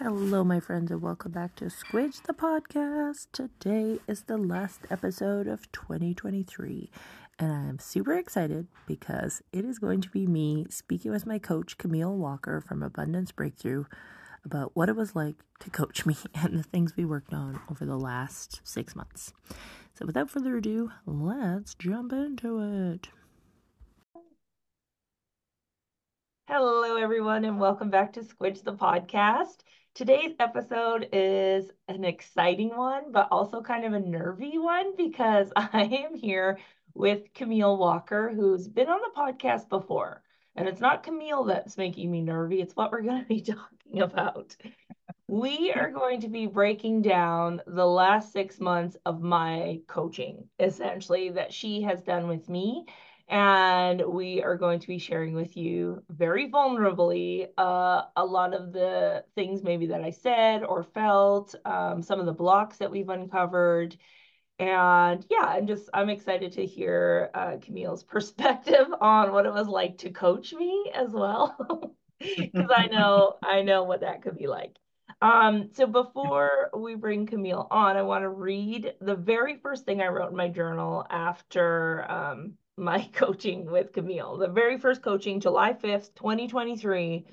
Hello, my friends, and welcome back to Squidge the podcast. Today is the last episode of 2023, and I am super excited because it is going to be me speaking with my coach, Camille Walker from Abundance Breakthrough, about what it was like to coach me and the things we worked on over the last six months. So, without further ado, let's jump into it. Hello, everyone, and welcome back to Squidge the podcast. Today's episode is an exciting one, but also kind of a nervy one because I am here with Camille Walker, who's been on the podcast before. And it's not Camille that's making me nervy, it's what we're going to be talking about. We are going to be breaking down the last six months of my coaching, essentially, that she has done with me and we are going to be sharing with you very vulnerably uh, a lot of the things maybe that I said or felt, um, some of the blocks that we've uncovered. And yeah, I'm just, I'm excited to hear uh, Camille's perspective on what it was like to coach me as well. Because I know, I know what that could be like. Um, so before we bring Camille on, I want to read the very first thing I wrote in my journal after um, my coaching with Camille. The very first coaching, July 5th, 2023.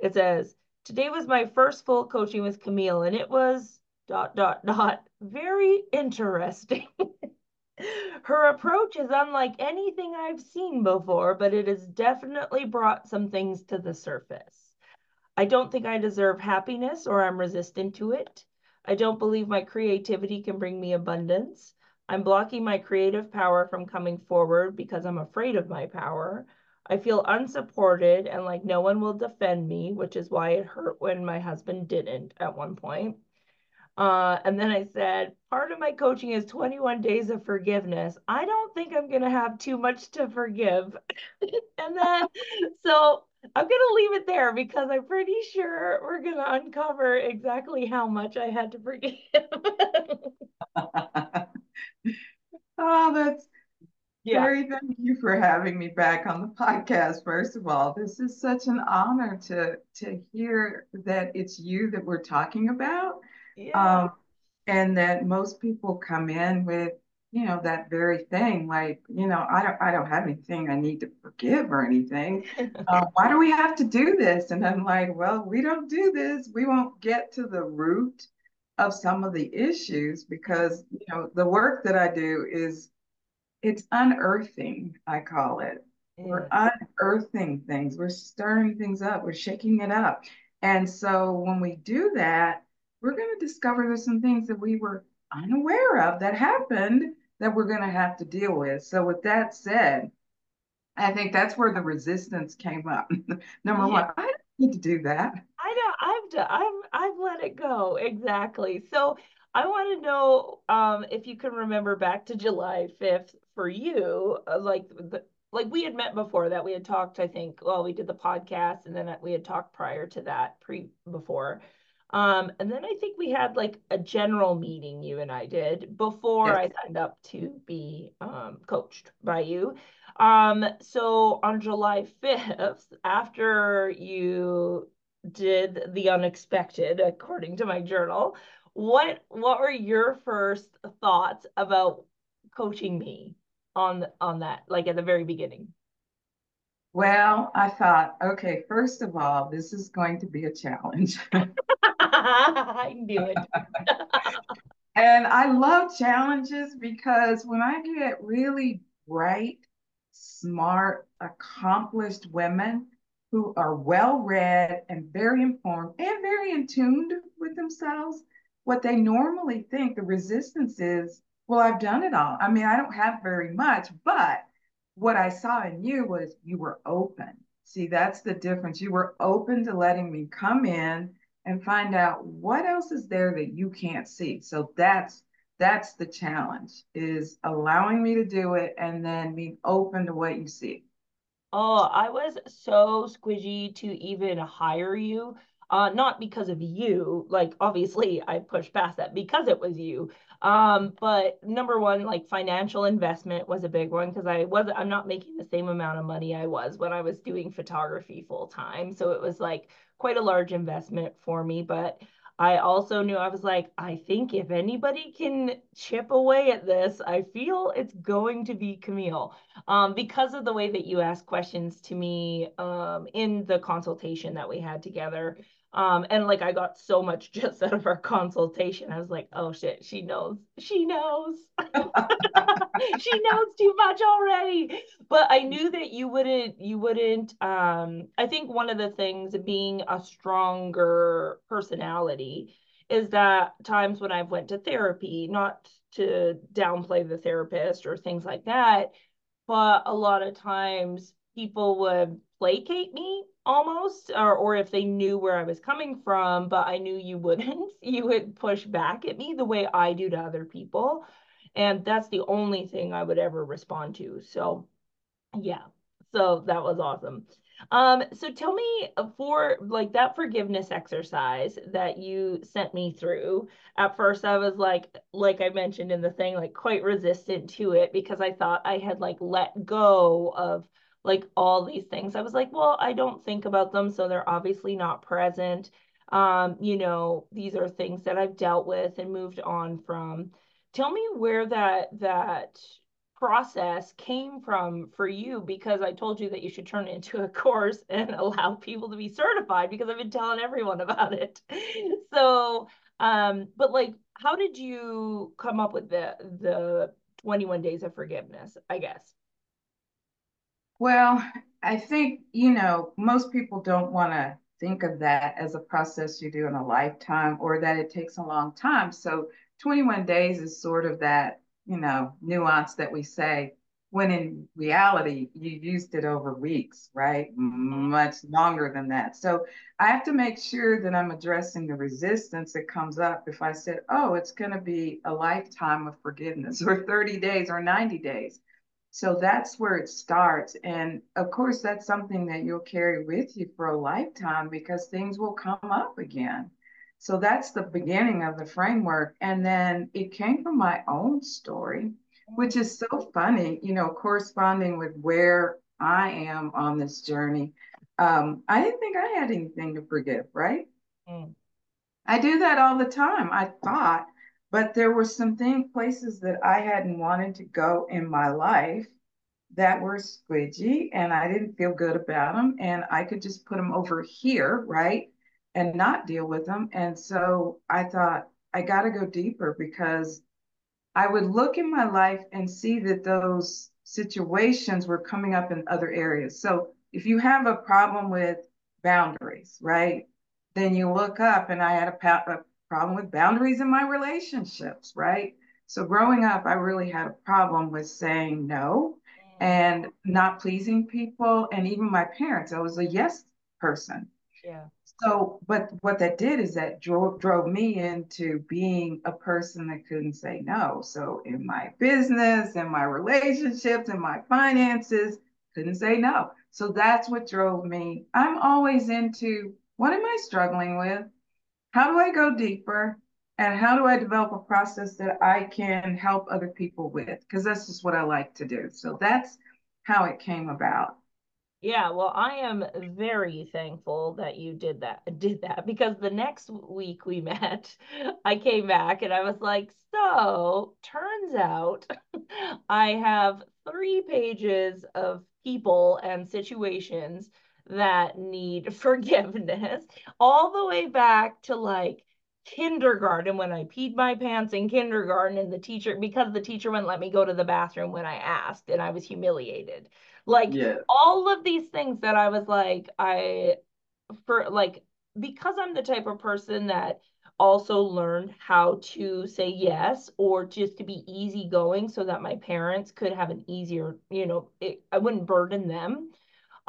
It says, Today was my first full coaching with Camille, and it was dot, dot, dot, very interesting. Her approach is unlike anything I've seen before, but it has definitely brought some things to the surface. I don't think I deserve happiness or I'm resistant to it. I don't believe my creativity can bring me abundance. I'm blocking my creative power from coming forward because I'm afraid of my power. I feel unsupported and like no one will defend me, which is why it hurt when my husband didn't at one point. Uh, and then I said, part of my coaching is 21 days of forgiveness. I don't think I'm going to have too much to forgive. and then, so I'm going to leave it there because I'm pretty sure we're going to uncover exactly how much I had to forgive. Oh, that's yeah. Very thank you for having me back on the podcast. First of all, this is such an honor to to hear that it's you that we're talking about, yeah. um, and that most people come in with you know that very thing. Like you know, I don't I don't have anything I need to forgive or anything. uh, why do we have to do this? And I'm like, well, we don't do this. We won't get to the root of some of the issues because you know the work that I do is it's unearthing, I call it. We're unearthing things, we're stirring things up, we're shaking it up. And so when we do that, we're going to discover there's some things that we were unaware of that happened that we're going to have to deal with. So with that said, I think that's where the resistance came up. Number yeah. one, I don't need to do that. I've done, I've I've let it go exactly. So I want to know um, if you can remember back to July 5th for you, uh, like the, like we had met before that we had talked, I think, well, we did the podcast and then we had talked prior to that pre before. Um, and then I think we had like a general meeting you and I did before yes. I signed up to be um, coached by you. Um, so on July 5th, after you did the unexpected, according to my journal, what what were your first thoughts about coaching me on on that like at the very beginning? Well i thought okay first of all this is going to be a challenge. I knew it. And i love challenges because when i get really bright smart accomplished women who are well read and very informed and very in tune with themselves what they normally think the resistance is, well, I've done it all. I mean, I don't have very much, but what I saw in you was you were open. See, that's the difference. You were open to letting me come in and find out what else is there that you can't see. So that's that's the challenge is allowing me to do it and then being open to what you see. Oh, I was so squidgy to even hire you uh, not because of you. Like, obviously, I pushed past that because it was you. Um, but number one, like financial investment was a big one because I was I'm not making the same amount of money I was when I was doing photography full time. So it was like quite a large investment for me. But I also knew I was like, I think if anybody can chip away at this, I feel it's going to be Camille. Um, because of the way that you asked questions to me um, in the consultation that we had together. Um, and like I got so much just out of our consultation. I was like, oh shit, she knows. She knows. she knows too much already. But I knew that you wouldn't you wouldn't um I think one of the things being a stronger personality is that times when I've went to therapy, not to downplay the therapist or things like that, but a lot of times people would placate me almost or or if they knew where I was coming from but I knew you wouldn't you would push back at me the way I do to other people. And that's the only thing I would ever respond to. So yeah. So that was awesome. Um so tell me for like that forgiveness exercise that you sent me through at first I was like like I mentioned in the thing like quite resistant to it because I thought I had like let go of like all these things. I was like, well, I don't think about them, so they're obviously not present. Um, you know, these are things that I've dealt with and moved on from. Tell me where that that process came from for you because I told you that you should turn it into a course and allow people to be certified because I've been telling everyone about it. so, um, but like how did you come up with the the 21 days of forgiveness, I guess? Well, I think, you know, most people don't want to think of that as a process you do in a lifetime or that it takes a long time. So 21 days is sort of that, you know, nuance that we say when in reality you used it over weeks, right? Mm-hmm. Much longer than that. So I have to make sure that I'm addressing the resistance that comes up if I said, oh, it's going to be a lifetime of forgiveness or 30 days or 90 days. So that's where it starts. And of course, that's something that you'll carry with you for a lifetime because things will come up again. So that's the beginning of the framework. And then it came from my own story, which is so funny, you know, corresponding with where I am on this journey. Um, I didn't think I had anything to forgive, right? Mm. I do that all the time. I thought but there were some things, places that I hadn't wanted to go in my life that were squidgy and I didn't feel good about them. And I could just put them over here, right? And not deal with them. And so I thought, I got to go deeper because I would look in my life and see that those situations were coming up in other areas. So if you have a problem with boundaries, right? Then you look up, and I had a, a problem with boundaries in my relationships, right? So growing up, I really had a problem with saying no mm. and not pleasing people and even my parents. I was a yes person. Yeah. So, but what that did is that drove drove me into being a person that couldn't say no. So in my business, in my relationships, in my finances, couldn't say no. So that's what drove me. I'm always into what am I struggling with? How do I go deeper? And how do I develop a process that I can help other people with? Because that's just what I like to do. So that's how it came about. Yeah, well, I am very thankful that you did that did that because the next week we met, I came back and I was like, so turns out I have three pages of people and situations that need forgiveness all the way back to like kindergarten when I peed my pants in kindergarten and the teacher because the teacher wouldn't let me go to the bathroom when I asked and I was humiliated. Like yeah. all of these things that I was like I for like because I'm the type of person that also learned how to say yes or just to be easygoing so that my parents could have an easier, you know, it, I wouldn't burden them.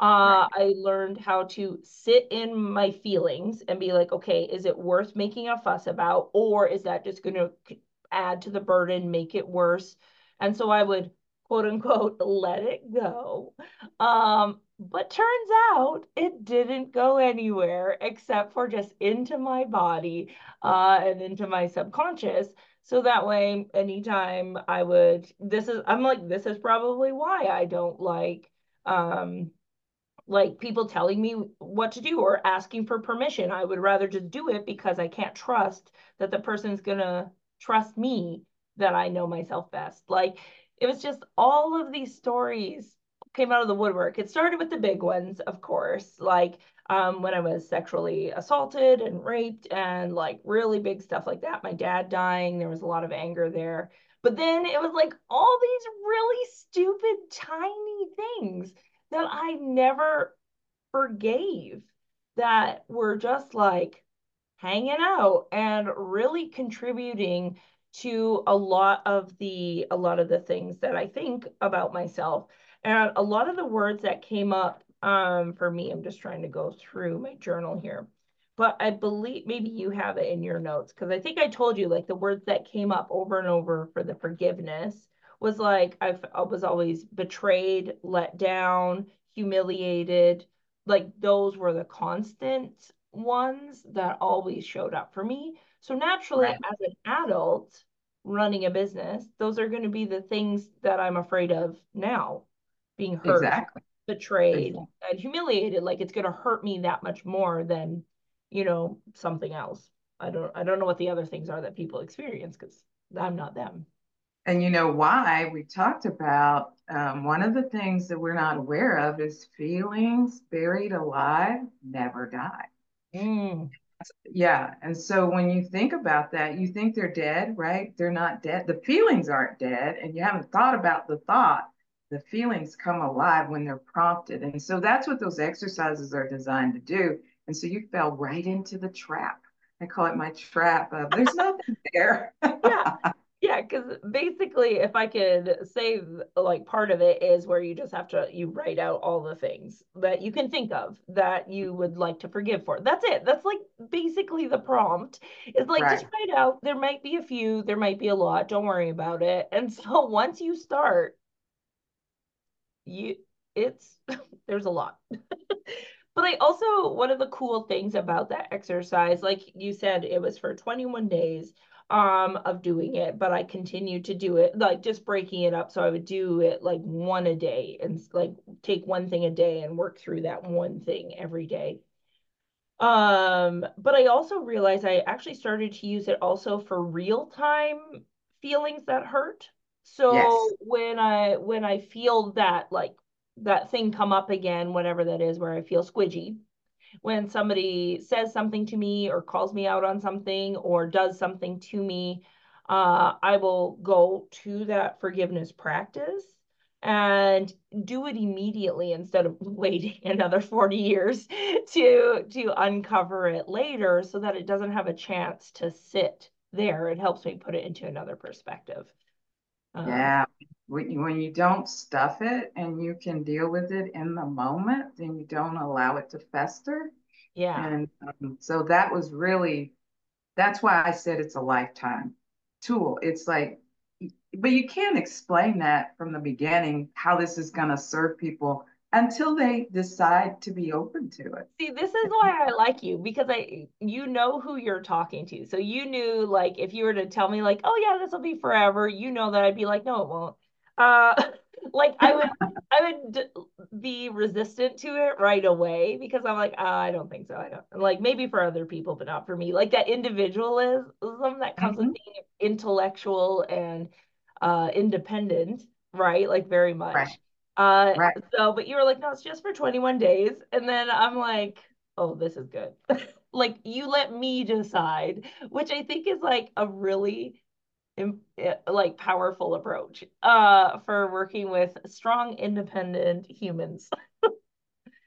Uh, right. I learned how to sit in my feelings and be like, okay, is it worth making a fuss about, or is that just going to add to the burden, make it worse? And so I would quote unquote let it go. Um, But turns out it didn't go anywhere except for just into my body uh, and into my subconscious. So that way, anytime I would, this is, I'm like, this is probably why I don't like, um, like people telling me what to do or asking for permission. I would rather just do it because I can't trust that the person's gonna trust me that I know myself best. Like it was just all of these stories came out of the woodwork. It started with the big ones, of course, like um, when I was sexually assaulted and raped and like really big stuff like that. My dad dying, there was a lot of anger there. But then it was like all these really stupid, tiny things that I never forgave that were just like hanging out and really contributing to a lot of the a lot of the things that I think about myself. And a lot of the words that came up um, for me, I'm just trying to go through my journal here. But I believe maybe you have it in your notes because I think I told you like the words that came up over and over for the forgiveness was like I was always betrayed, let down, humiliated. Like those were the constant ones that always showed up for me. So naturally, right. as an adult running a business, those are going to be the things that I'm afraid of now being hurt, exactly. betrayed, exactly. and humiliated. Like it's going to hurt me that much more than, you know, something else. I don't I don't know what the other things are that people experience because I'm not them. And you know why we talked about um, one of the things that we're not aware of is feelings buried alive never die. Mm. Yeah. And so when you think about that, you think they're dead, right? They're not dead. The feelings aren't dead, and you haven't thought about the thought. The feelings come alive when they're prompted. And so that's what those exercises are designed to do. And so you fell right into the trap. I call it my trap of there's nothing there. yeah. Yeah, because basically, if I could say like part of it is where you just have to you write out all the things that you can think of that you would like to forgive for. That's it. That's like basically the prompt. Is like right. just write out. There might be a few, there might be a lot. Don't worry about it. And so once you start, you it's there's a lot. But I also, one of the cool things about that exercise, like you said, it was for 21 days um of doing it but i continued to do it like just breaking it up. So i would do it like one a day and like take one thing a day and work through that one thing every day. Um but i also realized i actually started to use it also for real time feelings that hurt. So yes. when i when i feel that like that thing come up again whatever that is where i feel squidgy when somebody says something to me or calls me out on something or does something to me, uh, I will go to that forgiveness practice and do it immediately instead of waiting another 40 years to to uncover it later so that it doesn't have a chance to sit there. It helps me put it into another perspective um, yeah when you, when you don't stuff it and you can deal with it in the moment, then you don't allow it to fester. Yeah. And um, so that was really, that's why I said it's a lifetime tool. It's like, but you can't explain that from the beginning how this is going to serve people until they decide to be open to it. See, this is why I like you because I you know who you're talking to. So you knew like if you were to tell me like, "Oh yeah, this will be forever." You know that I'd be like, "No, it won't." Uh, like I would, I would be resistant to it right away because I'm like, oh, I don't think so. I don't like maybe for other people, but not for me. Like that individualism that comes mm-hmm. with being intellectual and uh, independent, right? Like very much. Right. Uh, right. So, but you were like, no, it's just for 21 days, and then I'm like, oh, this is good. like you let me decide, which I think is like a really Eh, like powerful approach uh for working with strong independent humans.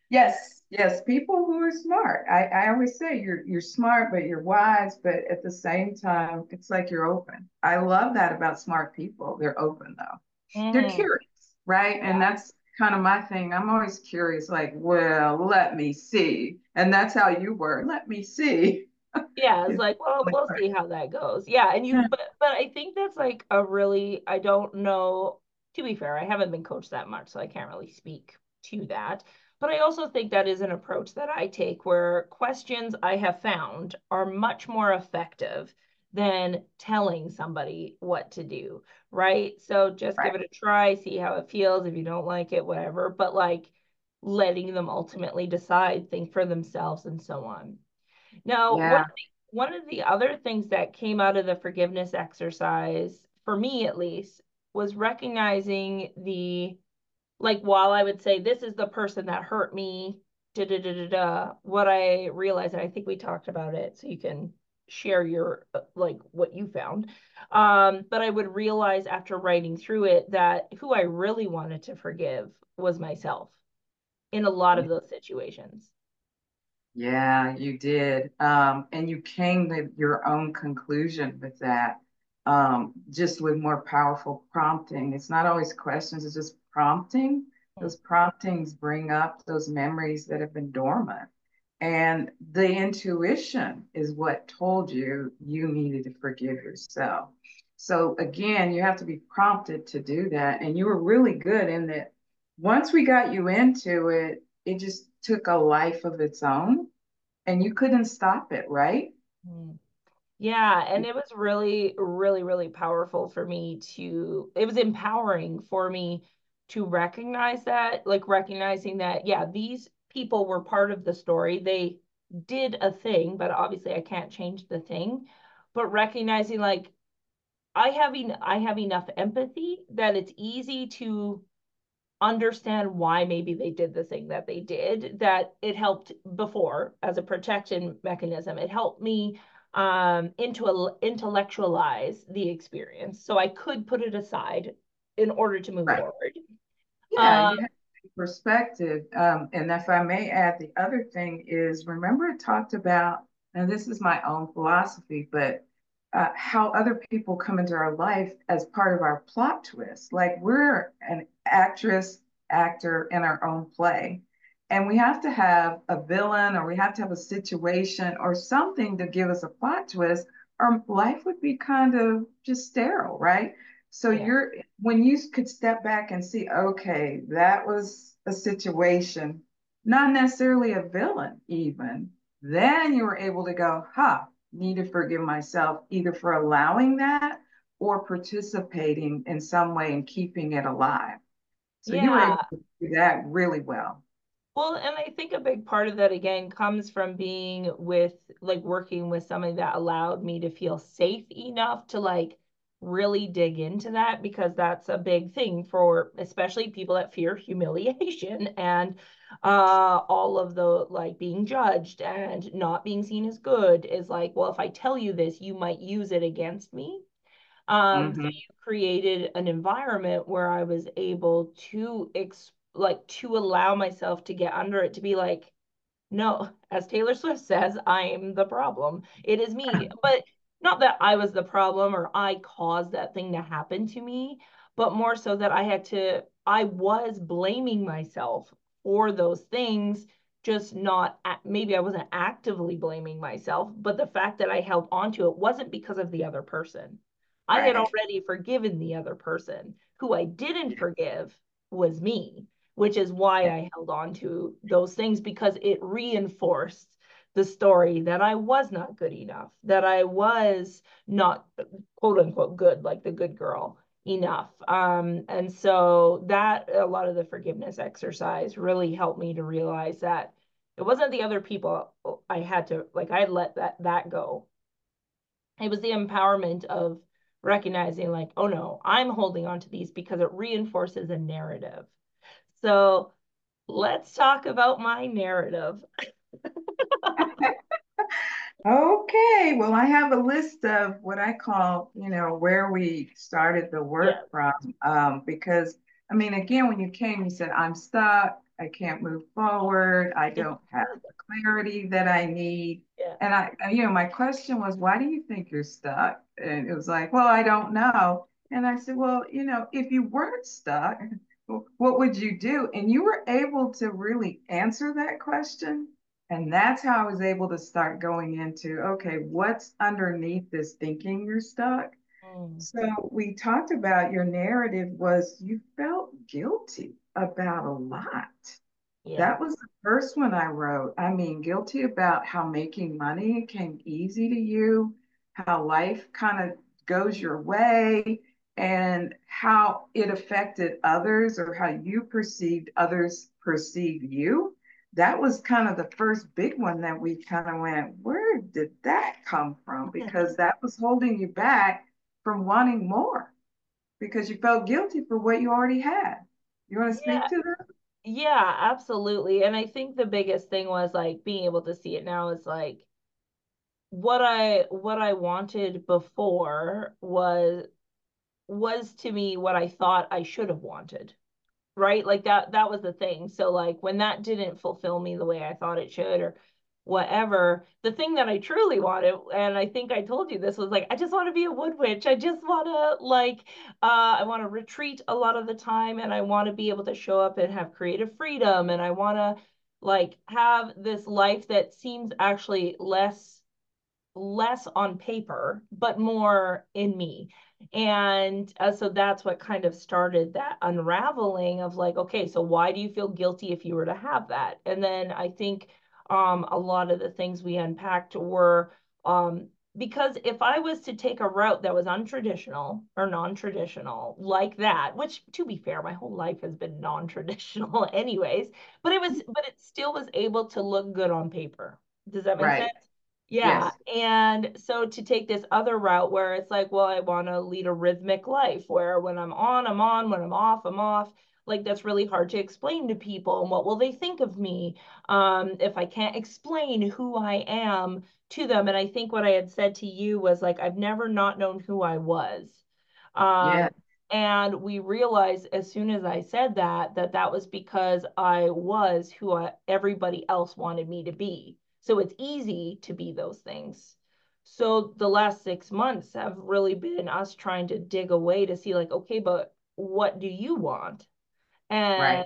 Yes yes people who are smart. I, I always say you're you're smart but you're wise but at the same time it's like you're open. I love that about smart people. They're open though. Mm. they're curious right? Yeah. and that's kind of my thing. I'm always curious like well let me see. And that's how you were let me see. Yeah it's like well we'll see how that goes. Yeah and you but, but i think that's like a really i don't know to be fair i haven't been coached that much so i can't really speak to that. But I also think that is an approach that I take where questions I have found are much more effective than telling somebody what to do, right? So just right. give it a try, see how it feels. If you don't like it, whatever. But like letting them ultimately decide, think for themselves, and so on. Now, yeah. one, of the, one of the other things that came out of the forgiveness exercise, for me at least, was recognizing the like while I would say this is the person that hurt me, da da da da da, what I realized, and I think we talked about it, so you can share your uh, like what you found. Um, but I would realize after writing through it that who I really wanted to forgive was myself in a lot of those situations. Yeah, you did. Um, and you came to your own conclusion with that, um, just with more powerful prompting. It's not always questions, it's just prompting. Those promptings bring up those memories that have been dormant. And the intuition is what told you you needed to forgive yourself. So again, you have to be prompted to do that. And you were really good in that once we got you into it, it just took a life of its own and you couldn't stop it, right? Mm. Yeah, and it was really, really, really powerful for me to, it was empowering for me to recognize that, like recognizing that, yeah, these people were part of the story. They did a thing, but obviously I can't change the thing. But recognizing like I have en- I have enough empathy that it's easy to understand why maybe they did the thing that they did that it helped before as a protection mechanism it helped me um into intellectualize the experience so i could put it aside in order to move right. forward yeah um, perspective um, and if i may add the other thing is remember it talked about and this is my own philosophy but uh, how other people come into our life as part of our plot twist. Like we're an actress, actor in our own play. And we have to have a villain or we have to have a situation or something to give us a plot twist, or life would be kind of just sterile, right? So yeah. you're when you could step back and see, okay, that was a situation, not necessarily a villain, even, then you were able to go, huh, need to forgive myself either for allowing that or participating in some way and keeping it alive. So yeah. you were able to do that really well. Well, and I think a big part of that again comes from being with like working with somebody that allowed me to feel safe enough to like really dig into that because that's a big thing for especially people that fear humiliation and uh all of the like being judged and not being seen as good is like well if i tell you this you might use it against me. Um mm-hmm. so you created an environment where i was able to ex- like to allow myself to get under it to be like no as taylor swift says i'm the problem. It is me. But not that I was the problem or I caused that thing to happen to me, but more so that I had to, I was blaming myself for those things, just not, maybe I wasn't actively blaming myself, but the fact that I held on to it wasn't because of the other person. Right. I had already forgiven the other person. Who I didn't forgive was me, which is why I held on to those things because it reinforced the story that I was not good enough, that I was not quote unquote good, like the good girl enough. Um, and so that a lot of the forgiveness exercise really helped me to realize that it wasn't the other people I had to like I let that that go. It was the empowerment of recognizing like, oh no, I'm holding on to these because it reinforces a narrative. So let's talk about my narrative. okay, well, I have a list of what I call, you know, where we started the work yeah. from. Um, because, I mean, again, when you came, you said, I'm stuck. I can't move forward. I don't have the clarity that I need. Yeah. And I, you know, my question was, why do you think you're stuck? And it was like, well, I don't know. And I said, well, you know, if you weren't stuck, what would you do? And you were able to really answer that question and that's how I was able to start going into okay, what's underneath this thinking you're stuck? Mm. So we talked about your narrative was you felt guilty about a lot. Yeah. That was the first one I wrote. I mean, guilty about how making money came easy to you, how life kind of goes your way, and how it affected others or how you perceived others perceive you. That was kind of the first big one that we kind of went, where did that come from? Because that was holding you back from wanting more because you felt guilty for what you already had. You want to speak yeah. to that? Yeah, absolutely. And I think the biggest thing was like being able to see it now is like what I what I wanted before was was to me what I thought I should have wanted. Right? Like that that was the thing. So like when that didn't fulfill me the way I thought it should or whatever. The thing that I truly wanted, and I think I told you this, was like, I just want to be a wood witch. I just want to like, uh, I want to retreat a lot of the time, and I want to be able to show up and have creative freedom, and I want to like have this life that seems actually less less on paper but more in me and uh, so that's what kind of started that unraveling of like okay so why do you feel guilty if you were to have that and then i think um, a lot of the things we unpacked were um, because if I was to take a route that was untraditional or non-traditional like that, which to be fair, my whole life has been non-traditional anyways, but it was, but it still was able to look good on paper. Does that make right. sense? Yeah. Yes. And so to take this other route where it's like, well, I want to lead a rhythmic life where when I'm on, I'm on, when I'm off, I'm off like that's really hard to explain to people and what will they think of me um, if i can't explain who i am to them and i think what i had said to you was like i've never not known who i was um, yeah. and we realized as soon as i said that that that was because i was who I, everybody else wanted me to be so it's easy to be those things so the last six months have really been us trying to dig away to see like okay but what do you want and right.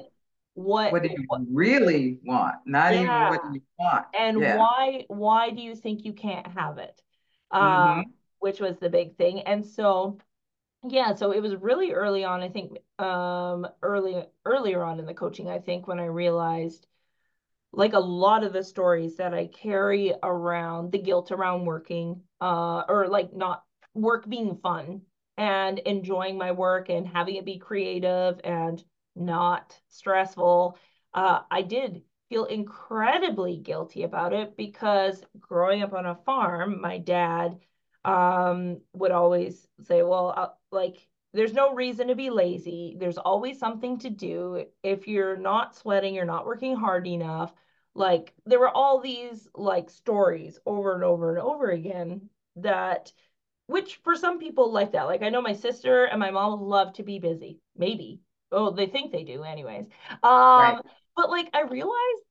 what what do you what, really want not yeah. even what do you want and yeah. why why do you think you can't have it um mm-hmm. which was the big thing and so yeah so it was really early on i think um early earlier on in the coaching i think when i realized like a lot of the stories that i carry around the guilt around working uh or like not work being fun and enjoying my work and having it be creative and not stressful. Uh, I did feel incredibly guilty about it because growing up on a farm, my dad um, would always say, Well, uh, like, there's no reason to be lazy. There's always something to do. If you're not sweating, you're not working hard enough. Like, there were all these like stories over and over and over again that which for some people like that. Like I know my sister and my mom love to be busy, maybe, oh they think they do anyways um right. but like i realized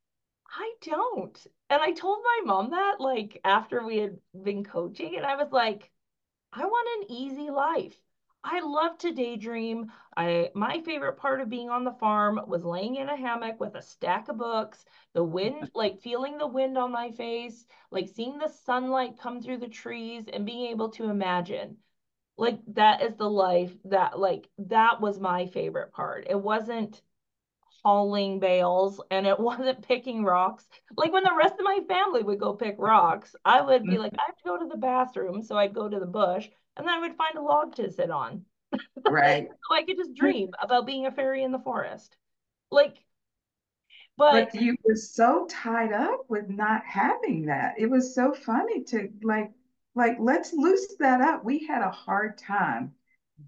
i don't and i told my mom that like after we had been coaching and i was like i want an easy life I love to daydream. I my favorite part of being on the farm was laying in a hammock with a stack of books, the wind, like feeling the wind on my face, like seeing the sunlight come through the trees and being able to imagine. Like that is the life that like that was my favorite part. It wasn't hauling bales and it wasn't picking rocks. Like when the rest of my family would go pick rocks i would be like mm-hmm. i have to go to the bathroom so i'd go to the bush and then i would find a log to sit on right. So i could just dream about being a fairy in the forest. Like but, but you were so tied up with not having that. It was so funny to like like let's loose that up. We had a hard time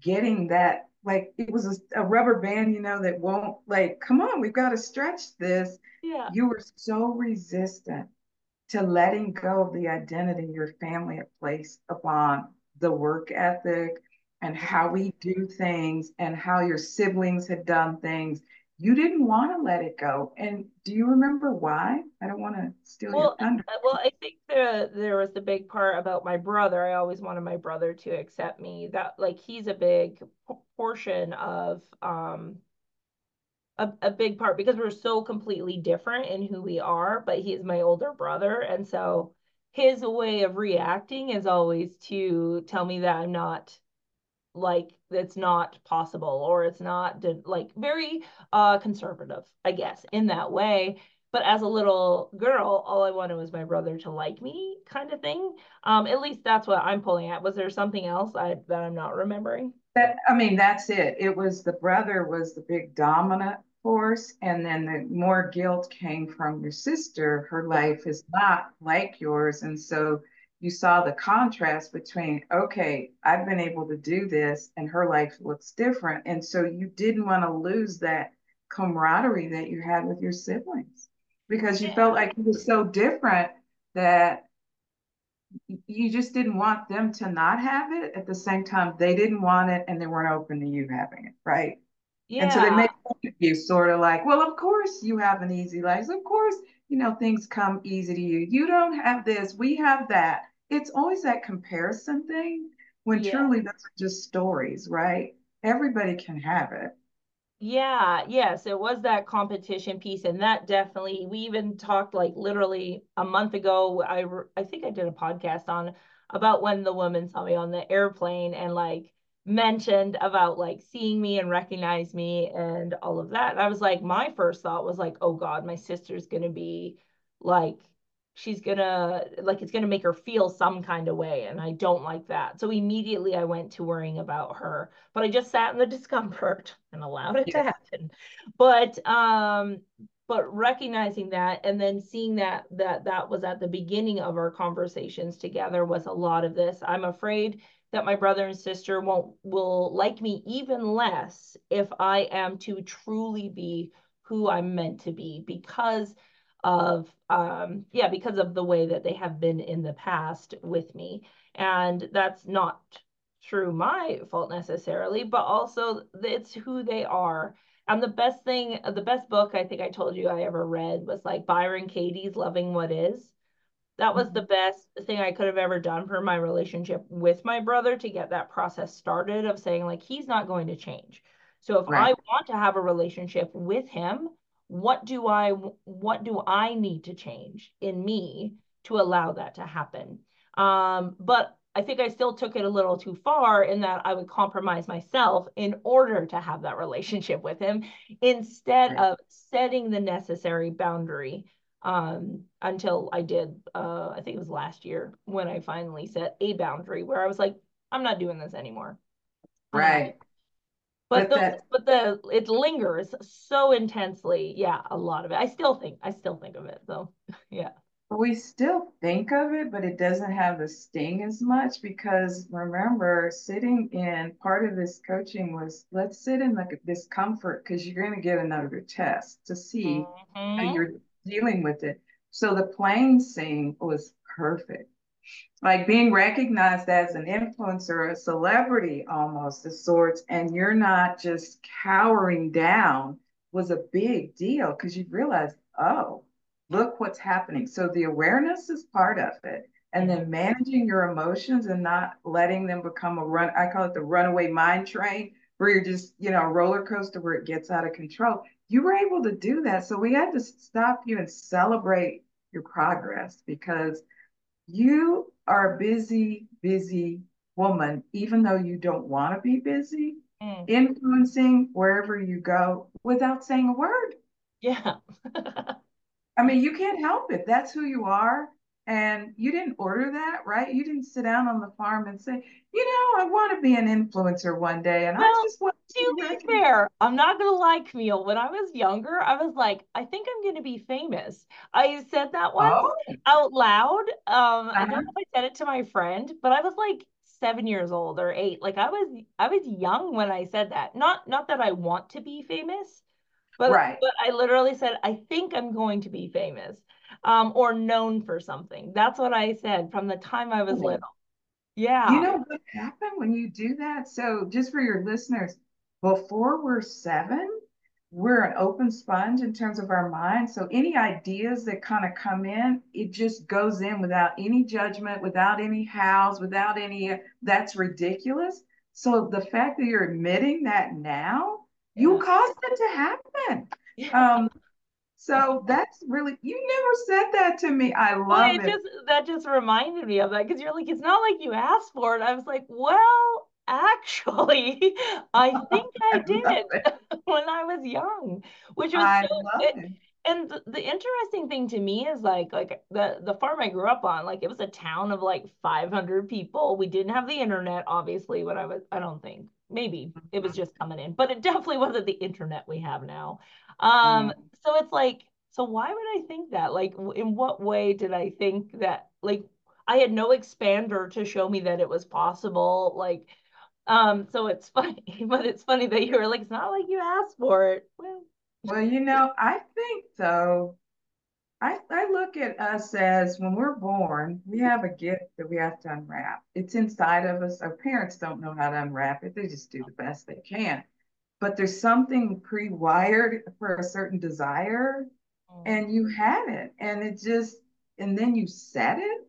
getting that. Like it was a, a, rubber band you know that won't like come on we've got to stretch this. Yeah. You were so resistant to letting go of the identity your family had placed upon the work ethic and how we do things and how your siblings had done things you didn't want to let it go. And do you remember why? I don't want to steal well, your thunder. Well, I think there there was the big part about my brother. I always wanted my brother to accept me. That like he's a big portion of um a, a big part because we're so completely different in who we are, but he's my older brother. And so his way of reacting is always to tell me that I'm not like it's not possible or it's not like very uh conservative i guess in that way. But as a little girl all i wanted was my brother to like me kind of thing. Um at least that's what i'm pulling at. Was there something else I, that i'm not remembering? That i mean that's it. It was the brother was the big dominant force and then the more guilt came from your sister. Her life is not like yours. And so you saw the contrast between, okay, I've been able to do this and her life looks different. And so you didn't want to lose that camaraderie that you had with your siblings because you yeah. felt like it was so different that you just didn't want them to not have it. At the same time, they didn't want it and they weren't open to you having it, right? Yeah. And so they make you sort of like, well, of course you have an easy life. Of course, you know, things come easy to you. You don't have this, we have that. It's always that comparison thing when yeah. truly those are just stories, right? Everybody can have it. Yeah, yes, it was that competition piece, and that definitely. We even talked like literally a month ago. I I think I did a podcast on about when the woman saw me on the airplane and like mentioned about like seeing me and recognize me and all of that. And I was like, my first thought was like, oh God, my sister's gonna be like, she's gonna like it's gonna make her feel some kind of way. And I don't like that. So immediately I went to worrying about her. But I just sat in the discomfort and allowed it yeah. to happen. But um but recognizing that and then seeing that that that was at the beginning of our conversations together was a lot of this i'm afraid that my brother and sister won't will like me even less if I am to truly be who I'm meant to be because of um yeah because of the way that they have been in the past with me. And that's not through my fault necessarily but also it's who they are. And the best thing the best book i think i told you i ever read was like byron katie's loving what is that was the best thing I could have ever done for my relationship with my brother to get that process started of saying like he's not going to change. So if right. I want to have a relationship with him, what do I what do I need to change in me to allow that to happen? Um, but I think I still took it a little too far in that I would compromise myself in order to have that relationship with him instead right. of setting the necessary boundary um, until I did, uh, I think it was last year when I finally set a boundary where I was like, I'm not doing this anymore. Right. Um, but, but, the, that... but the it lingers so intensely. Yeah, a lot of it. I still think I still think of it though. yeah. We still think of it, but it doesn't have the sting as much because remember, sitting in part of this coaching was let's sit in like this comfort because you're going to get another test to see mm-hmm. how you're dealing with it. So the plane scene was perfect. Like being recognized as an influencer, a celebrity almost of sorts, and you're not just cowering down was a big deal because you realize, oh, look what's happening. So the awareness is part of it. And then mm-hmm. managing your emotions and not letting them become a run, I call it the runaway mind train, where you're just, you know, a roller coaster where it gets out of control you were able to do that. So we had to stop you and celebrate your progress because you are a busy, busy woman, even though you don't want to be busy, mm. influencing wherever you go without saying a word. Yeah. I mean, you can't help it. That's who you are. And you didn't order that, right? You didn't sit down on the farm and say, you know, I want to be an influencer one day. And well, I just want to be fair. I'm not going to lie, Camille. When I was younger, I was like, I think I'm going to be famous. I said that once oh. out loud. Um, uh-huh. I don't uh-huh. know if I said it to my friend, but I was like seven years old or eight. Like I was, I was young when I said that. Not, not that I want to be famous, but, right. but I literally said, I think I'm going to be famous um, or known for something. That's what I said from the time I was little. Yeah. You know what happened when you do that? So, just for your listeners, before we're seven, we're an open sponge in terms of our mind. So, any ideas that kind of come in, it just goes in without any judgment, without any hows, without any, that's ridiculous. So, the fact that you're admitting that now, yeah. you caused it to happen. Yeah. Um, so that's really you never said that to me. I love well, it. it. Just that just reminded me of that because you're like, it's not like you asked for it. I was like, well, Actually, I think I did it when I was young, which was I so, love it, it. and the, the interesting thing to me is like like the the farm I grew up on, like it was a town of like 500 people. We didn't have the internet, obviously, when I was, I don't think, maybe it was mm-hmm. just coming in, but it definitely wasn't the internet we have now. Um, Mm. so it's like, so why would I think that? Like, in what way did I think that? Like, I had no expander to show me that it was possible. Like, um, so it's funny, but it's funny that you were like, it's not like you asked for it. Well, Well, you know, I think though, I, I look at us as when we're born, we have a gift that we have to unwrap. It's inside of us. Our parents don't know how to unwrap it, they just do the best they can. But there's something pre wired for a certain desire, mm, and you had it, and it just, and then you said it.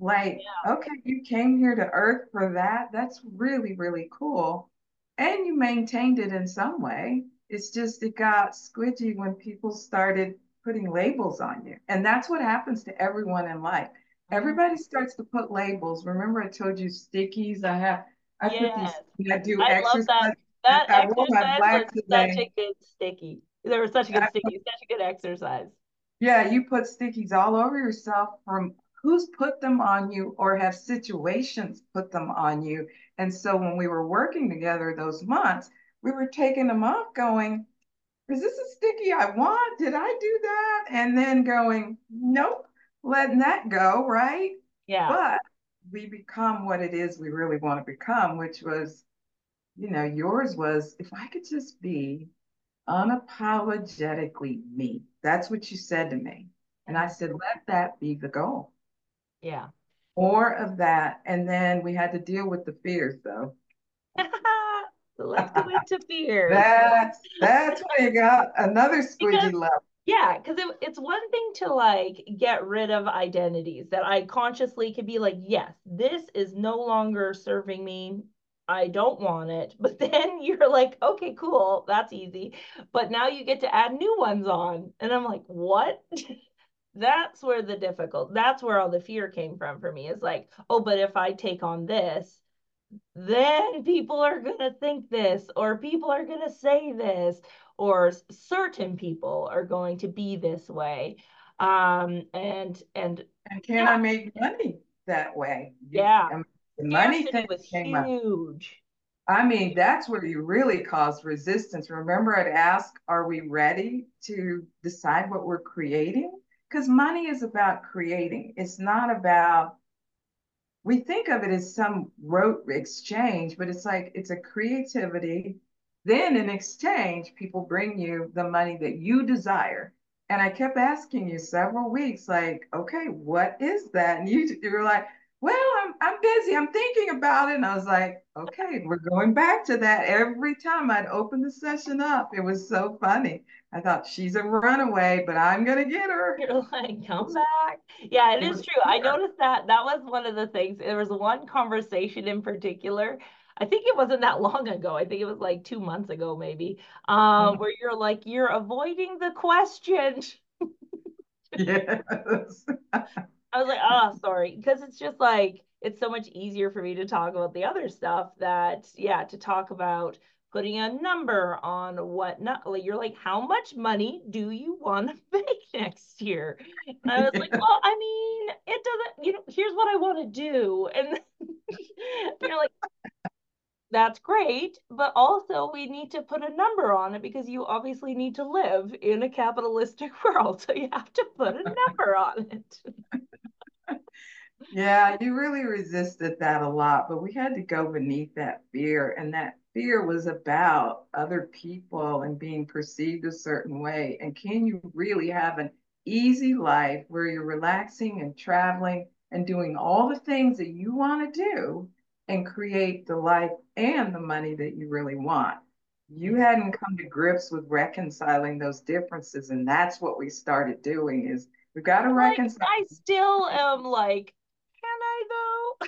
Like, yeah. okay, you came here to Earth for that. That's really, really cool. And you maintained it in some way. It's just it got squidgy when people started putting labels on you. And that's what happens to everyone in life. Mhm. Everybody starts to put labels. Remember, I told you stickies. I have I put these, I do I love exercise. That. I, exercise was black such a good sticky. There was such a good I sticky, such a good exercise. Yeah, you put stickies all over yourself from who's put them on you or have situations put them on you. And so when we were working together those months, we were taking them off going, is this a sticky I want? Did I do that? And then going, nope, letting that go, right? Yeah. But we become what it is we really want to become, which was, you know, yours was if I could just be unapologetically me. That's what you said to me. And I said, let that be the goal. Yeah. More of that. And then we had to deal with the fears, though. Let's go into fears. That's that's when you got another squidgy level. Yeah, because it, it's one thing to like get rid of identities that I consciously could be like, yes, this is no longer serving me. I don't want it. But then you're like, okay, cool, that's easy. But now you get to add new ones on. And I'm like, what? That's where the difficult, that's where all the fear came from for me. Is like, oh, but if I take on this, then people are going to think this, or people are going to say this, or certain people are going to be this way. Um, and, and And can yeah, I make money that way? Yeah, mean, the money thing was came up. huge. I mean, that's where you really cause resistance. Remember, I'd ask, are we ready to decide what we're creating? Because money is about creating. It's not about, we think of it as some rote exchange, but it's like it's a creativity. Then in exchange, people bring you the money that you desire. And I kept asking you several weeks, like, okay, what is that? And you, you were like, well, I'm, I'm busy. I'm thinking about it. And I was like, okay, we're going back to that. Every time I'd open the session up, it was so funny. I thought she's a runaway, but I'm going to get her. You're like, come back. Yeah, it is true. I noticed that that was one of the things. There was one conversation in particular. I think it wasn't that long ago. I think it was like two months ago, maybe, um, where you're like, you're avoiding the question. Yes. I was like, oh, sorry. Because it's just like, it's so much easier for me to talk about the other stuff that, yeah, to talk about putting a number on what not like you're like, how much money do you want to make next year? And I was like, well, I mean, it doesn't, you know, here's what I want to do. And you're like, that's great, but also we need to put a number on it because you obviously need to live in a capitalistic world. So you have to put a number on it. Yeah, you really resisted that a lot, but we had to go beneath that fear. And that fear was about other people and being perceived a certain way. And can you really have an easy life where you're relaxing and traveling and doing all the things that you want to do and create the life and the money that you really want? You hadn't come to grips with reconciling those differences. And that's what we started doing is we've got to reconcile. I still am like, though?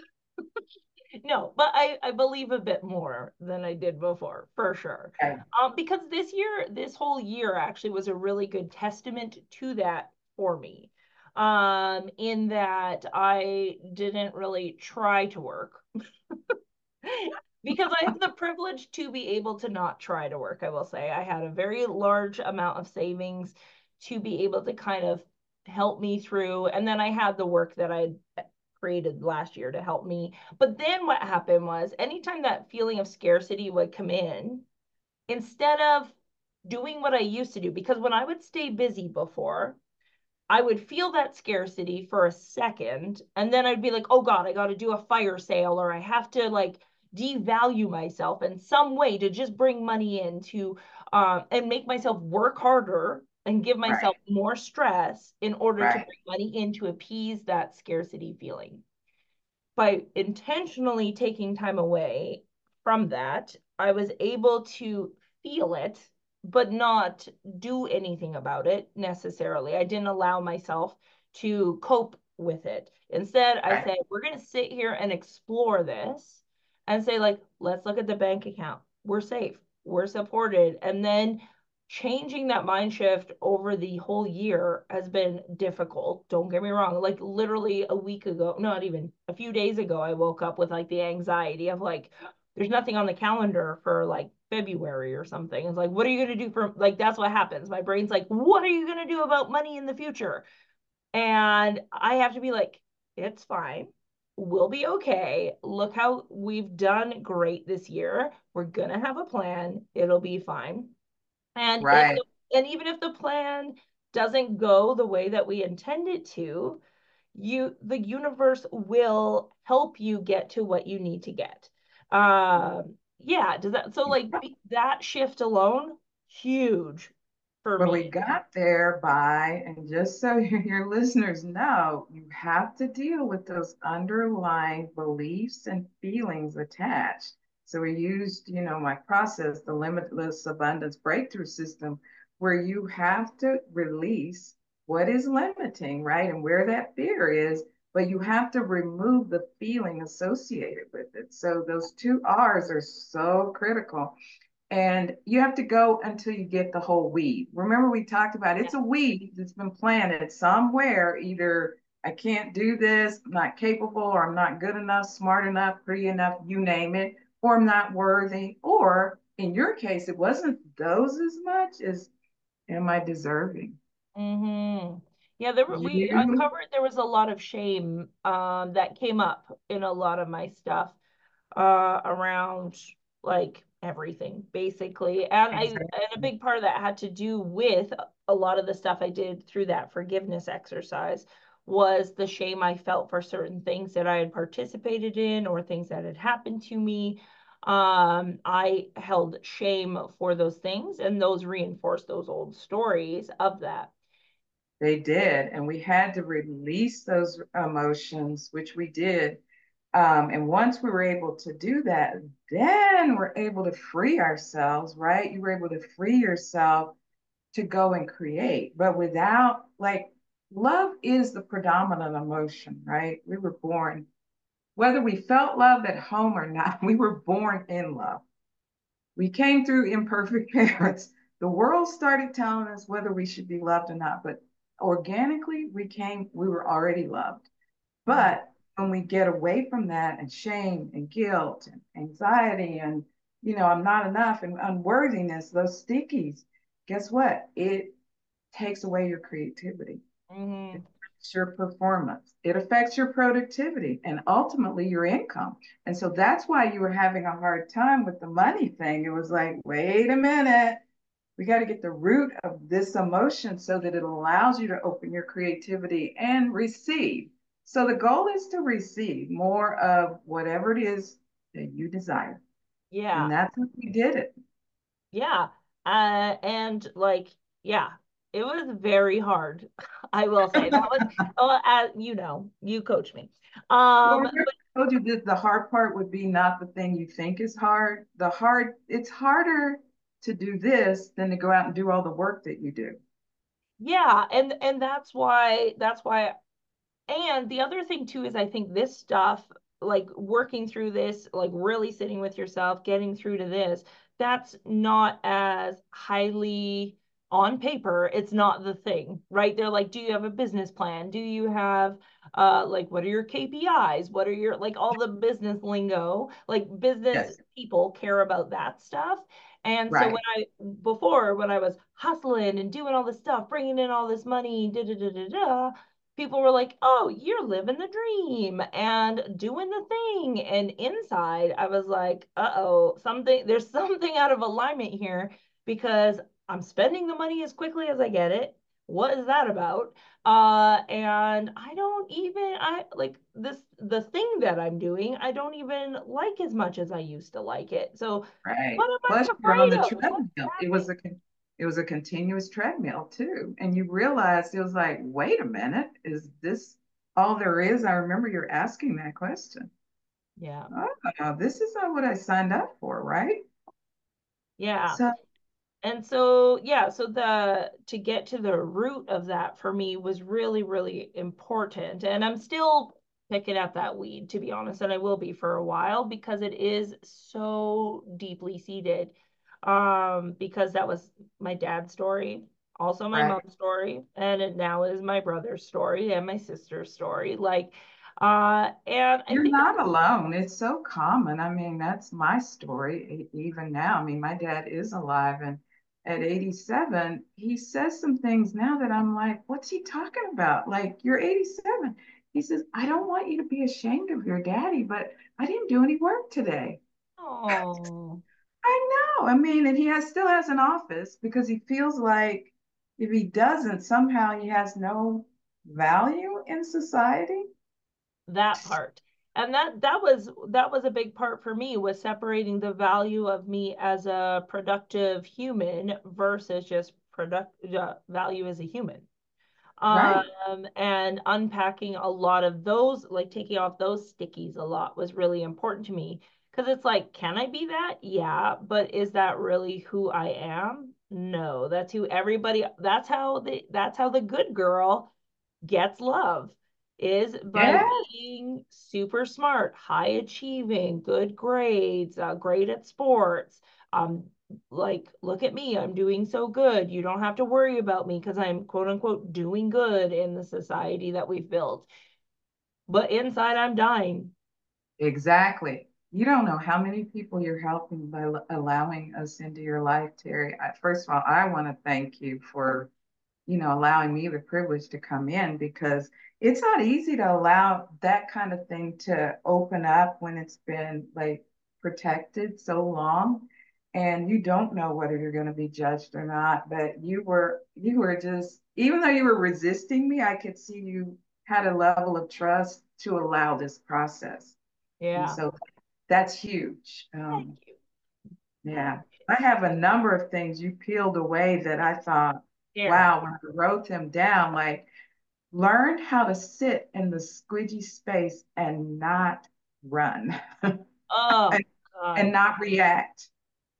no, but I, I believe a bit more than I did before, for sure. Okay. Um, because this year, this whole year actually was a really good testament to that for me. Um, in that I didn't really try to work. because I have the privilege to be able to not try to work, I will say. I had a very large amount of savings to be able to kind of help me through. And then I had the work that I created last year to help me. But then what happened was anytime that feeling of scarcity would come in, instead of doing what I used to do, because when I would stay busy before, I would feel that scarcity for a second, and then I'd be like, oh God, I got to do a fire sale, or I have to like devalue myself in some way to just bring money in to um, and make myself work harder and give myself right. more stress in order right. to bring money in to appease that scarcity feeling. By intentionally taking time away from that, I was able to feel it, but not do anything about it necessarily. I didn't allow myself to cope with it. Instead, right. I said, we're going to sit here and explore this and say, like, let's look at the bank account. We're safe, we're supported. And then changing that mind shift over the whole year has been difficult. Don't get me wrong. Like literally a week ago, not even a few days ago, I woke up with like the anxiety of like, there's nothing on the calendar for like February or something. It's like, what are you going to do for like, that's what happens. My brain's like, what are you going to do about money in the future? And I have to be like, it's fine. We'll be okay. Look how we've done great this year. We're going to have a plan. It'll be fine and right. the, and even if the plan doesn't go the way that we intend it to, you the universe will help you get to what you need to get. Um, yeah, does that so like that shift alone huge for but me. we got there by, and just so your listeners know, you have to deal with those underlying beliefs and feelings attached. So we used, you know, my process, the limitless abundance breakthrough system, where you have to release what is limiting, right? And where that fear is, but you have to remove the feeling associated with it. So those two R's are so critical. And you have to go until you get the whole weed. Remember, we talked about it's a weed that's been planted somewhere, either I can't do this, I'm not capable, or I'm not good enough, smart enough, pretty enough, you name it or I'm not worthy, or in your case, it wasn't those as much as am I deserving? Mm-hmm. Yeah, there were, we uncovered there was a lot of shame um, that came up in a lot of my stuff uh, around like everything basically, and. I and a big part of that had to do with a lot of the stuff I did through that forgiveness exercise was the shame I felt for certain things that I had participated in or things that had happened to me. Um, I held shame for those things, and those reinforced those old stories of that. They did. And we had to release those emotions, which we did. Um, and once we were able to do that, then we're able to free ourselves, right? You were able to free yourself to go and create, but without like love is the predominant emotion, right? We were born, whether we felt love at home or not, we were born in love. We came through imperfect parents. The world started telling us whether we should be loved or not, but organically we came, we were already loved. But when we get away from that and shame and guilt and anxiety and, you know, I'm not enough and unworthiness, those stickies, guess what? It takes away your creativity. Mm-hmm. It affects your performance. It affects your productivity and ultimately your income. And so that's why you were having a hard time with the money thing. It was like, wait a minute. We got to get the root of this emotion so that it allows you to open your creativity and receive. So the goal is to receive more of whatever it is that you desire. Yeah. And that's how we did it. Yeah. Uh, and like, yeah, it was very hard. I will say that was, uh, as you know, you coach me. Um, well, I told you that the hard part would be not the thing you think is hard. The hard, it's harder to do this than to go out and do all the work that you do. Yeah, and and that's why that's why, and the other thing too is I think this stuff like working through this, like really sitting with yourself, getting through to this, that's not as highly on paper it's not the thing right? They're like do you have a business plan? Do you have uh like what are your kpis what are your like all the business lingo. Like business yes. people care about that stuff. And right. so when i before when i was hustling and doing all this stuff bringing in all this money da da da da da people were like oh you're living the dream and doing the thing. And inside i was like uh-oh something there's something out of alignment here because I'm spending the money as quickly as I get it. What is that about? Uh, and I don't even I like this the thing that I'm doing. I don't even like as much as I used to like it. So right. Plus, you're on the treadmill. It was a it was a continuous treadmill too, and you realized it was like, wait a minute, is this all there is? I remember you're asking that question. Yeah. Oh, this is not what I signed up for, right? Yeah. So and so yeah so the to get to the root of that for me was really really important and i'm still picking at that weed to be honest and i will be for a while because it is so deeply seated um because that was my dad's story also my right. mom's story and it now is my brother's story and my sister's story like uh, and you're not alone. It's so common. I mean, that's my story even now. I mean, my dad is alive and at 87, he says some things now that I'm like, what's he talking about? Like, you're 87. He says, I don't want you to be ashamed of your daddy, but I didn't do any work today. Oh. I know. I mean, and he has still has an office because he feels like if he doesn't, somehow he has no value in society. That part and that that was that was a big part for me was separating the value of me as a productive human versus just product uh, value as a human. Right. um and unpacking a lot of those like taking off those stickies a lot was really important to me. Because it's like can i be that? Yeah but is that really who i am? No that's who everybody that's how the that's how the good girl gets love is by yeah. being super smart, high achieving, good grades, uh, great at sports. Um, like, look at me, I'm doing so good. You don't have to worry about me because I'm quote unquote doing good in the society that we've built. But inside, I'm dying. Exactly. You don't know how many people you're helping by allowing us into your life, Terry. I, first of all, I want to thank you for, you know, allowing me the privilege to come in because it's not easy to allow that kind of thing to open up when it's been like protected so long. And you don't know whether you're going to be judged or not but you were you were just even though you were resisting me i could see you had a level of trust to allow this process. Yeah. and so that's huge. Um, yeah. I have a number of things you peeled away that i thought yeah. wow when i wrote them down like learn how to sit in the squidgy space and not run. Oh, and, and, not react.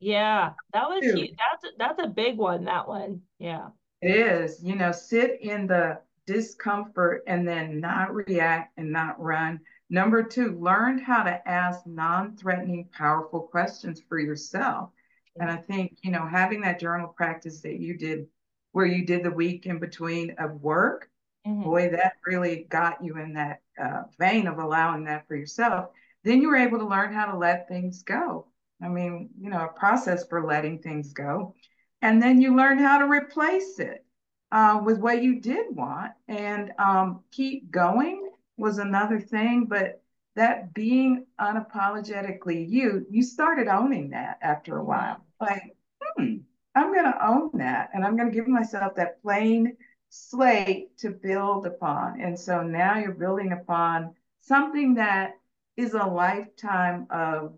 Yeah, that was huge. That's that's a big one. That one. Yeah. It is. You know, sit in the discomfort and then not react and not run. Number two, learn how to ask non-threatening, powerful questions for yourself. And mm. I think, you know, having that journal practice that you did where you did the week in between of work Mm-hmm. Boy, that really got you in that uh, vein of allowing that for yourself. Then you were able to learn how to let things go. I mean, you know, a process for letting things go. And then you learn how to replace it uh, with what you did want and um, keep going was another thing. But that being unapologetically you, you started owning that after a while. Like, hmm, I'm going to own that. And I'm going to give myself that plain slate to build upon. And so now you're building upon something that is a lifetime of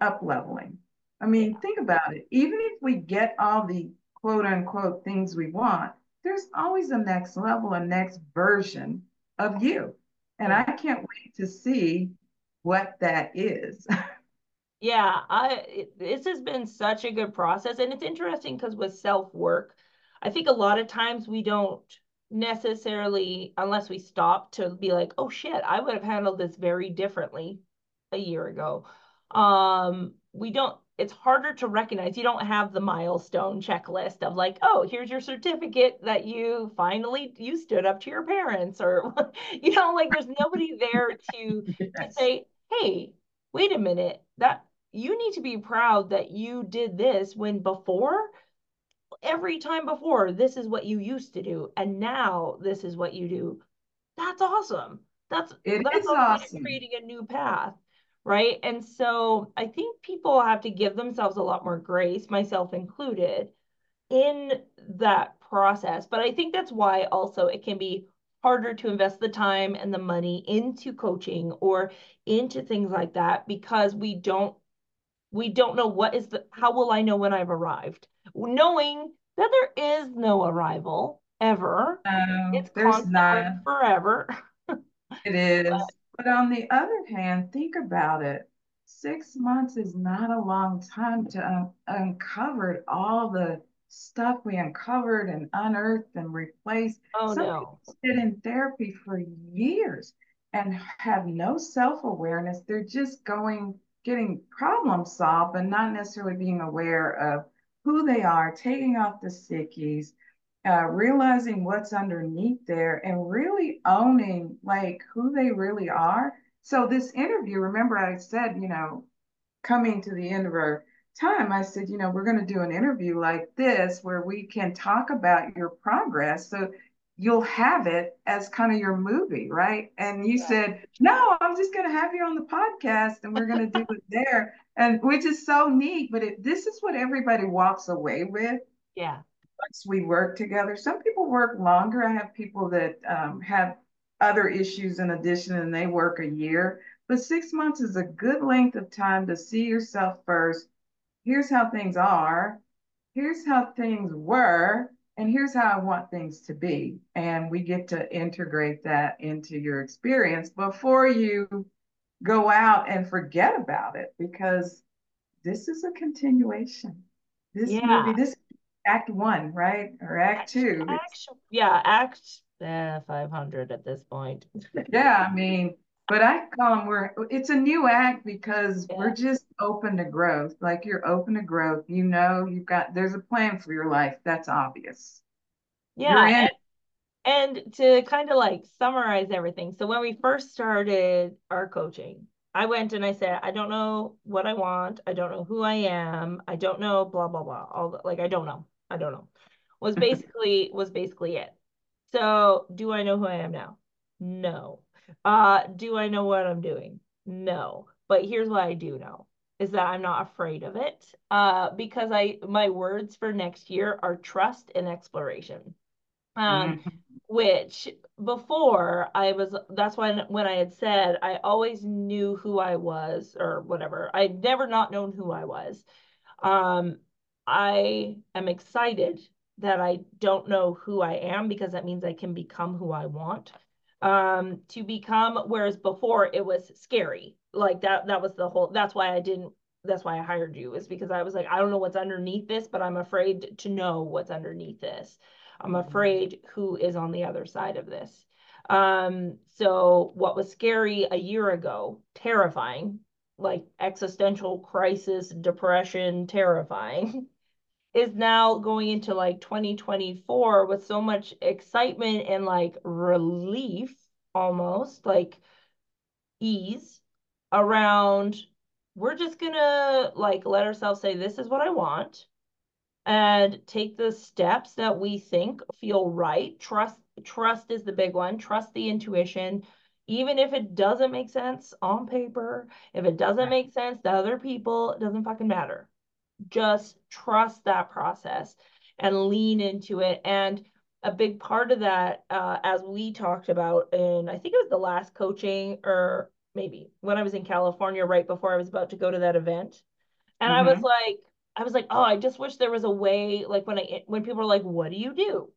up leveling. I mean, think about it. Even if we get all the quote unquote things we want, there's always a next level, a next version of you. And I can't wait to see what that is. yeah, I it, this has been such a good process and it's interesting because with self-work, I think a lot of times we don't necessarily, unless we stop to be like, oh shit, I would have handled this very differently a year ago. Um, we don't it's harder to recognize. You don't have the milestone checklist of like, oh, here's your certificate that you finally you stood up to your parents, or you know, like there's nobody there to, yes. to say, hey, wait a minute, that you need to be proud that you did this when before every time before this is what you used to do and now this is what you do that's awesome that's it that's awesome creating a new path right? And so I think people have to give themselves a lot more grace, myself included, in that process. But I think that's why also it can be harder to invest the time and the money into coaching or into things like that because we don't we don't know what is the how will I know when I've arrived? Knowing that there is no arrival ever. No, it's there's not forever. It is. But, but on the other hand, think about it. Six months is not a long time to un- uncover all the stuff we uncovered and unearthed and replaced. Oh, Some no. sit in therapy for years and have no self awareness. They're just going, getting problems solved, but not necessarily being aware of who they are, taking off the stickies, uh, realizing what's underneath there and really owning like who they really are. So this interview, remember I said, you know, coming to the end of our time, I said, you know, we're going to do an interview like this where we can talk about your progress. So you'll have it as kind of your movie, right? And you yeah. said, no, I'm just going to have you on the podcast and we're going to do it there. And which is so neat, but it, this is what everybody walks away with. Yeah once we work together. Some people work longer. I have people that um, have other issues in addition and they work a year. But six months is a good length of time to see yourself first. Here's how things are. Here's how things were. And here's how I want things to be. And we get to integrate that into your experience before you go out and forget about it because this is a continuation. This yeah. movie, this Act One, right? Or Act Two. Act, yeah, Act uh, 500 at this point. yeah, I mean, but I call them we're it's a new act because yeah. we're just open to growth. Like you're open to growth. You know, you've got there's a plan for your life. That's obvious. Yeah. And, and to kind of like summarize everything. So when we first started our coaching, I went and I said, I don't know what I want. I don't know who I am. I don't know blah blah blah. All like I don't know. I don't know. Was basically was basically it. So do I know who I am now? No. Uh, do I know what I'm doing? No. But here's what I do know is that I'm not afraid of it. Uh, because I my words for next year are trust and exploration. Um, mm-hmm. which before I was that's when when I had said I always knew who I was or whatever. I'd never not known who I was. Um, I am excited that I don't know who I am because that means I can become who I want um to become whereas before it was scary. Like that that was the whole that's why I didn't that's why I hired you is because I was like I don't know what's underneath this but I'm afraid to know what's underneath this. I'm mm-hmm. afraid who is on the other side of this. Um so what was scary a year ago terrifying like existential crisis depression terrifying is now going into like 2024 with so much excitement and like relief almost like ease around we're just gonna like let ourselves say this is what i want and take the steps that we think feel right. Trust trust is the big one. Trust the intuition. Even if it doesn't make sense on paper if it doesn't make sense to other people it doesn't fucking matter just trust that process and lean into it. And a big part of that, uh, as we talked about in, I think it was the last coaching or maybe when I was in California right before I was about to go to that event. And mm-hmm. I was mm-hmm. like, I was like, oh, I just wish there was a way, like when I when people are like, what do you do?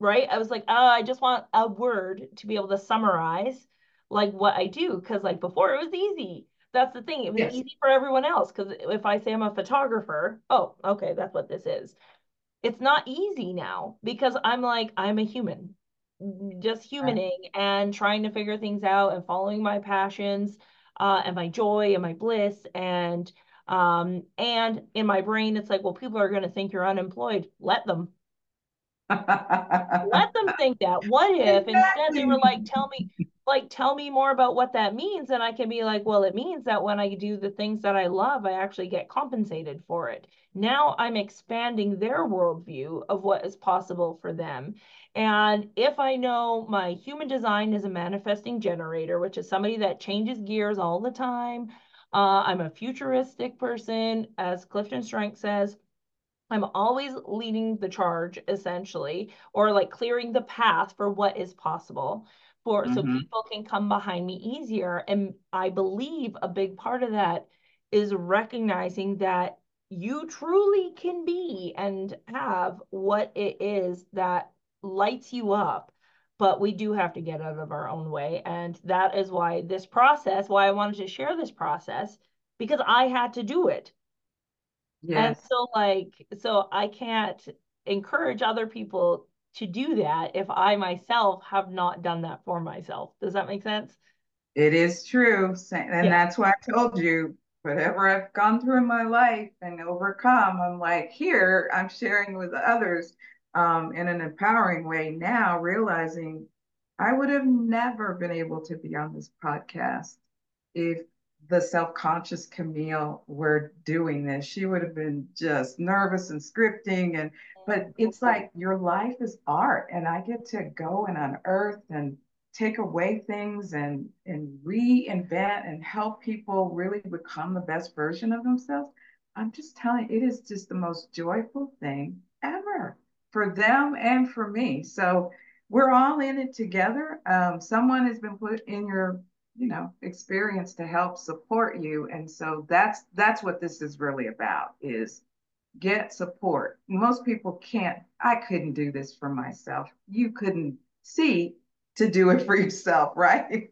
Right? I was like, oh, I just want a word to be able to summarize like what I do. Cause like before it was easy that's the thing. It was yes. easy for everyone else because if I say I'm a photographer, oh, okay, that's what this is. It's not easy now because I'm like, I'm a human, just humaning right. and trying to figure things out and following my passions uh, and my joy and my bliss. And Um, and in my brain, it's like, well, people are going to think you're unemployed. Let them. Let them think that. What if exactly. instead they were like, tell me, like, tell me more about what that means? And I can be like, well, it means that when I do the things that I love, I actually get compensated for it. Now I'm expanding their worldview of what is possible for them. And if I know my human design is a manifesting generator, which is somebody that changes gears all the time, uh, I'm a futuristic person, as Clifton Strength says. I'm always leading the charge, essentially, or like clearing the path for what is possible for mm-hmm. so people can come behind me easier. And I believe a big part of that is recognizing that you truly can be and have what it is that lights you up but we do have to get out of our own way and that is why this process why i wanted to share this process because i had to do it yes. and so like so i can't encourage other people to do that if i myself have not done that for myself does that make sense it is true and yeah. that's why i told you whatever i've gone through in my life and overcome i'm like here i'm sharing with others um, in an empowering way now, realizing I would have never been able to be on this podcast if the self-conscious Camille were doing this. She would have been just nervous and scripting and but it's like your life is art and I get to go and unearth and take away things and and reinvent and help people really become the best version of themselves. I'm just telling you, it is just the most joyful thing ever for them and for me. So we're all in it together. Um, someone has been put in your, you know, experience to help support you, and so that's that's what this is really about: is get support. Most people can't. I couldn't do this for myself. You couldn't see to do it for yourself, right?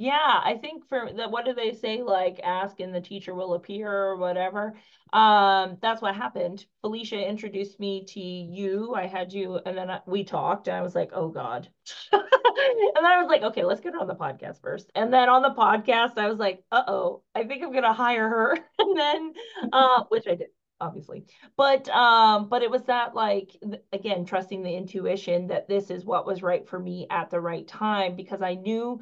Yeah, I think for that, what do they say? Like, ask and the teacher will appear or whatever. Um, that's what happened. Felicia introduced me to you. I had you, and then I, we talked, and I was like, oh God. and then I was like, okay, let's get her on the podcast first. And then on the podcast, I was like, uh oh, I think I'm gonna hire her. and then, uh, which I did obviously but um but it was that like again trusting the intuition that this is what was right for me at the right time because i knew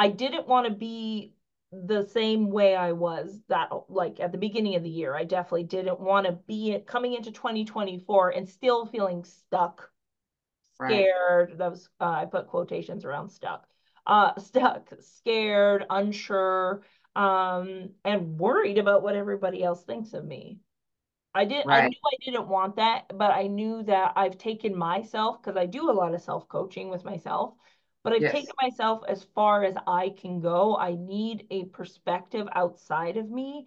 I didn't want to be the same way I was that like at the beginning of the year. I definitely didn't want to be coming into 2024 and still feeling stuck, scared. Right. That was uh, I put quotations around stuck. Uh stuck, scared, unsure, um, and worried about what everybody else thinks of me. I did right. I knew I didn't want that, but I knew that I've taken myself because I do a lot of self-coaching with myself but I've yes. taken myself as far as I can go. I need a perspective outside of me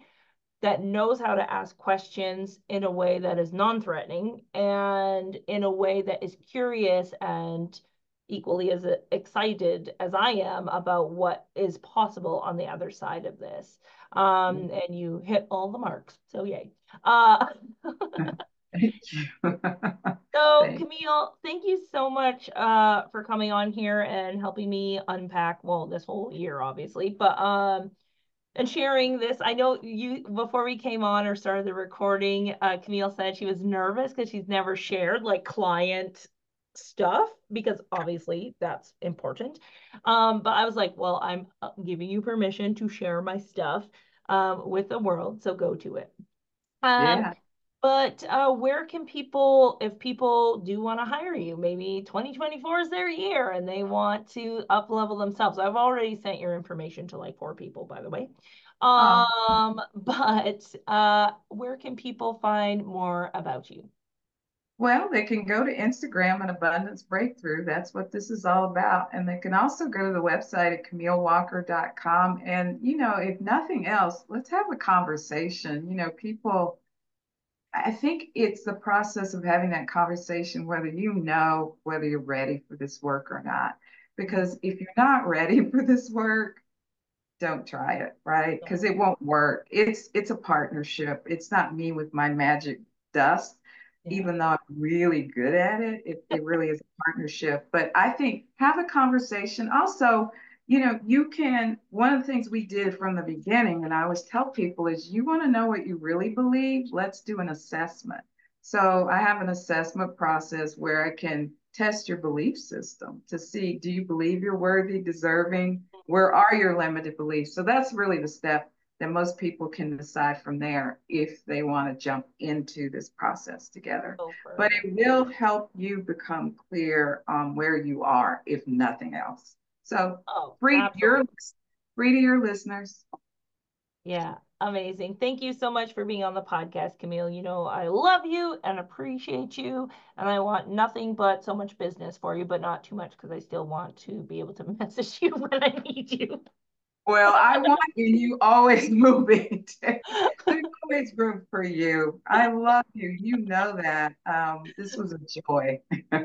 that knows how to ask questions in a way that is non threatening and in a way that is curious and equally as excited as I am about what is possible on the other side of this. Um, mm-hmm. and you hit all the marks. So, yay. Uh, Thank you. so, Thanks. Camille, thank you so much uh, for coming on here and helping me unpack, well, this whole year, obviously, but um, and sharing this. I know you before we came on or started the recording, uh, Camille said she was nervous because she's never shared like client stuff because obviously that's important. Um, but I was like, well, I'm uh, giving you permission to share my stuff um, with the world, so go to it. Um, yeah. But uh, where can people, if people do want to hire you, maybe 2024 is their year and they want to up level themselves. I've already sent your information to like four people, by the way. Um, but uh, where can people find more about you? Well, they can go to Instagram and Abundance Breakthrough. That's what this is all about. And they can also go to the website at CamilleWalker.com. And, you know, if nothing else, let's have a conversation. You know, people I think it's the process of having that conversation, whether you know whether you're ready for this work or not. Because if you're not ready for this work, don't try it, right? Because it won't work. It's it's a partnership. It's not me with my magic dust, yeah. even though I'm really good at it. It, it really is a partnership. But I think have a conversation. Also, you know, you can, one of the things we did from the beginning, and I always tell people is you want to know what you really believe, let's do an assessment. So I have an assessment process where I can test your belief system to see do you believe you're worthy, deserving? Where are your limited beliefs? So that's really the step that most people can decide from there if they want to jump into this process together. But it will help you become clear on where you are, if nothing else. So oh, free your free to your listeners. Yeah, amazing. Thank you so much for being on the podcast, Camille. You know, I love you and appreciate you, and I want nothing but so much business for you, but not too much because I still want to be able to message you when I need you. Well, I want you. You always moving. There's always room for you. I love you. You know that. Um, this was a joy.